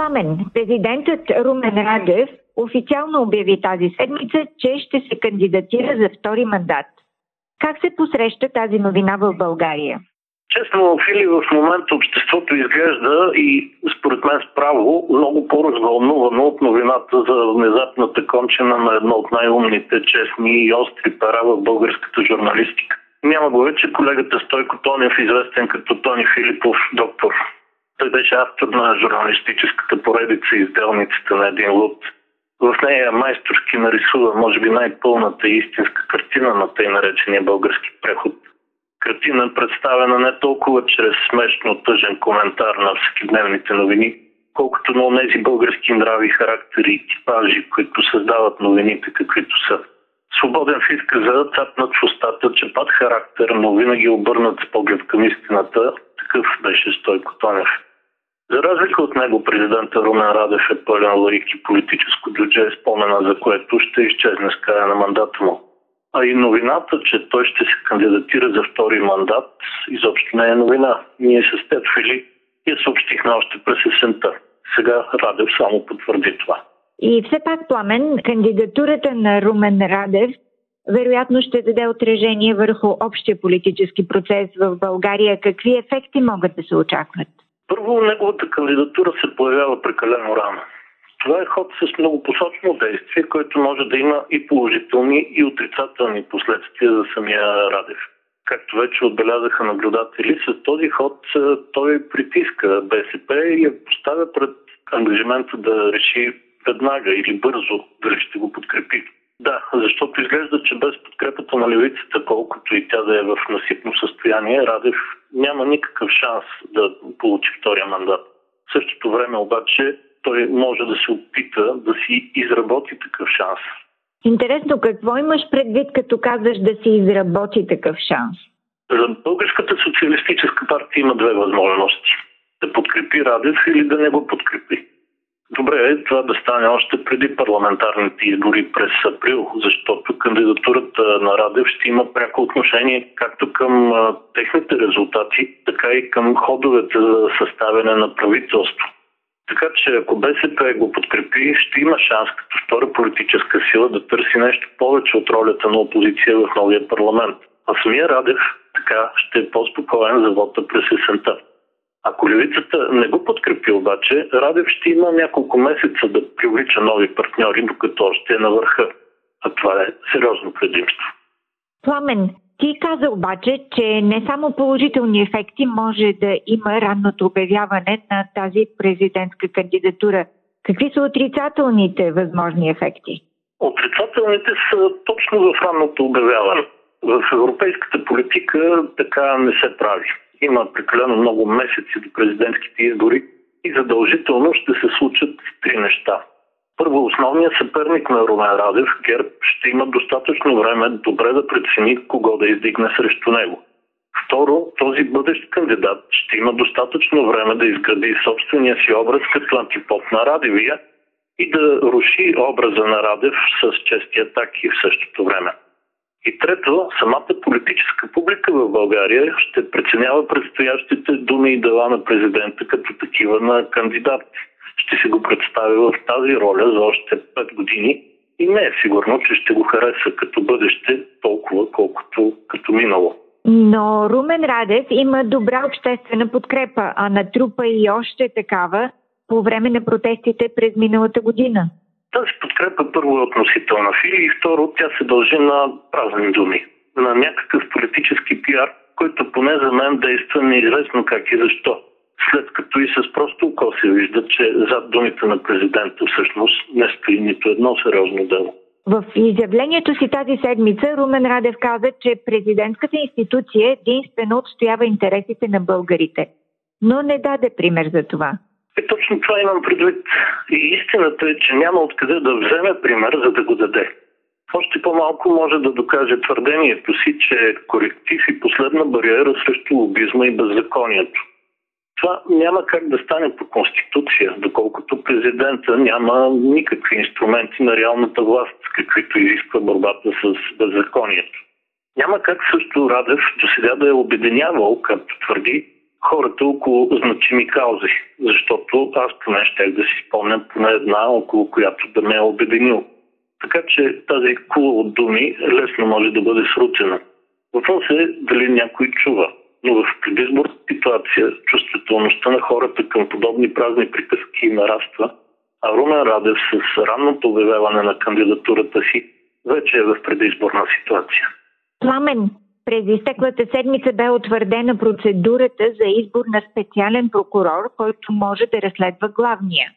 Пламен, президентът Румен Радев официално обяви тази седмица, че ще се кандидатира за втори мандат. Как се посреща тази новина в България? Честно, Фили, в момента обществото изглежда и според мен справо много по-развълнувано от новината за внезапната кончена на едно от най-умните, честни и остри пера в българската журналистика. Няма го вече колегата Стойко Тонев, известен като Тони Филипов, доктор. Той беше автор на журналистическата поредица изделниците на един луд. В нея майсторски нарисува, може би, най-пълната истинска картина на тъй наречения български преход. Картина представена не толкова чрез смешно тъжен коментар на всекидневните новини, колкото на тези български нрави, характери и типажи, които създават новините, каквито са. Свободен в изказа, цапнат в устата, че пад характер, но винаги обърнат с поглед към истината, такъв беше Стойко Тонев. За разлика от него, президента Румен Радев е пълен лаик и политическо джудже, спомена за което ще изчезне с края на мандата му. А и новината, че той ще се кандидатира за втори мандат, изобщо не е новина. Ние с теб, Фили, я съобщихме още през есента. Сега Радев само потвърди това. И все пак, Пламен, кандидатурата на Румен Радев вероятно ще даде отражение върху общия политически процес в България. Какви ефекти могат да се очакват? Първо, неговата кандидатура се появява прекалено рано. Това е ход с многопосочно действие, който може да има и положителни, и отрицателни последствия за самия Радев. Както вече отбелязаха наблюдатели, с този ход той притиска БСП и я поставя пред ангажимента да реши веднага или бързо дали ще го подкрепи. Да, защото изглежда, че без подкрепата на левицата, колкото и тя да е в насипно състояние, Радев няма никакъв шанс да получи втория мандат. В същото време обаче той може да се опита да си изработи такъв шанс. Интересно, какво имаш предвид, като казваш да си изработи такъв шанс? За Българската социалистическа партия има две възможности. Да подкрепи Радев или да не го подкрепи. Добре е това да стане още преди парламентарните избори през април, защото кандидатурата на Радев ще има пряко отношение както към техните резултати, така и към ходовете за съставяне на правителство. Така че ако БСП го подкрепи, ще има шанс като втора политическа сила да търси нещо повече от ролята на опозиция в новия парламент. А самия Радев така ще е по-спокоен за вода през есента. Ако левицата не го подкрепи обаче, Радев ще има няколко месеца да привлича нови партньори, докато още е на върха. А това е сериозно предимство. Пламен, ти каза обаче, че не само положителни ефекти може да има ранното обявяване на тази президентска кандидатура. Какви са отрицателните възможни ефекти? Отрицателните са точно в ранното обявяване. В европейската политика така не се прави има прекалено много месеци до президентските избори и задължително ще се случат три неща. Първо, основният съперник на Румен Радев, ГЕРБ, ще има достатъчно време добре да прецени кого да издигне срещу него. Второ, този бъдещ кандидат ще има достатъчно време да изгради собствения си образ като антипод на Радевия и да руши образа на Радев с чести атаки в същото време. И трето, самата политическа публика в България ще преценява предстоящите думи и дела на президента като такива на кандидат. Ще се го представи в тази роля за още 5 години и не е сигурно, че ще го хареса като бъдеще толкова, колкото като минало. Но Румен Радев има добра обществена подкрепа, а натрупа и още такава по време на протестите през миналата година. Тази подкрепа първо е относителна фили и второ тя се дължи на празни думи, на някакъв политически пиар, който поне за мен действа неизвестно как и защо. След като и с просто око се вижда, че зад думите на президента всъщност не стои нито едно сериозно дело. В изявлението си тази седмица Румен Радев каза, че президентската институция единствено отстоява интересите на българите, но не даде пример за това. И точно това имам предвид. И истината е, че няма откъде да вземе пример, за да го даде. още по-малко може да докаже твърдението си, че е коректив и последна бариера срещу лобизма и беззаконието. Това няма как да стане по Конституция, доколкото президента няма никакви инструменти на реалната власт, каквито изисква борбата с беззаконието. Няма как също Радев до сега да е обединявал, както твърди, хората около значими каузи, защото аз поне ще да си спомням поне една, около която да ме е обединил. Така че тази кула от думи лесно може да бъде срутена. Въпрос е дали някой чува. Но в предизборна ситуация чувствителността на хората към подобни празни приказки нараства, а Румен Радев с ранното обявяване на кандидатурата си вече е в предизборна ситуация. Пламен, през изтеклата седмица бе утвърдена процедурата за избор на специален прокурор, който може да разследва главния.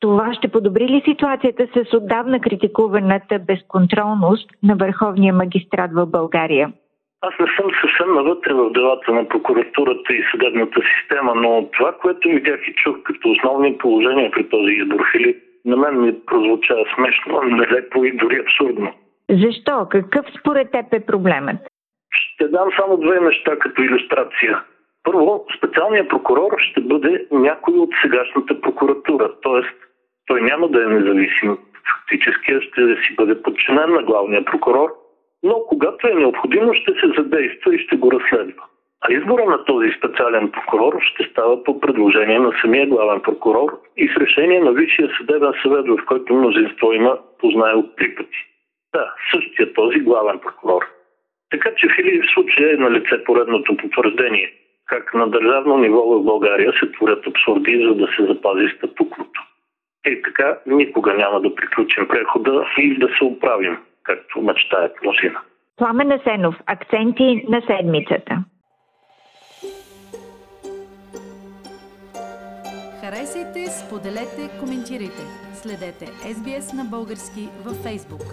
Това ще подобри ли ситуацията с отдавна критикуваната безконтролност на върховния магистрат в България? Аз не съм съвсем навътре в делата на прокуратурата и съдебната система, но това, което видях и чух като основни положения при този избор, Филип, на мен ми прозвуча смешно, нелепо и дори абсурдно. Защо? Какъв според теб е проблемът? Ще дам само две неща като иллюстрация. Първо, специалният прокурор ще бъде някой от сегашната прокуратура, т.е. той няма да е независим фактически, ще си бъде подчинен на главния прокурор, но когато е необходимо ще се задейства и ще го разследва. А избора на този специален прокурор ще става по предложение на самия главен прокурор и с решение на Висшия съдебен съвет, в който мнозинство има познаел три пъти. Да, същия този главен прокурор. Така че в в случая е на лице поредното потвърждение, как на държавно ниво в България се творят абсурди, за да се запази статуквото. И така никога няма да приключим прехода и да се оправим, както мечтаят мнозина. Пламен Асенов, акценти на седмицата. Харесайте, споделете, коментирайте. Следете SBS на български във Facebook.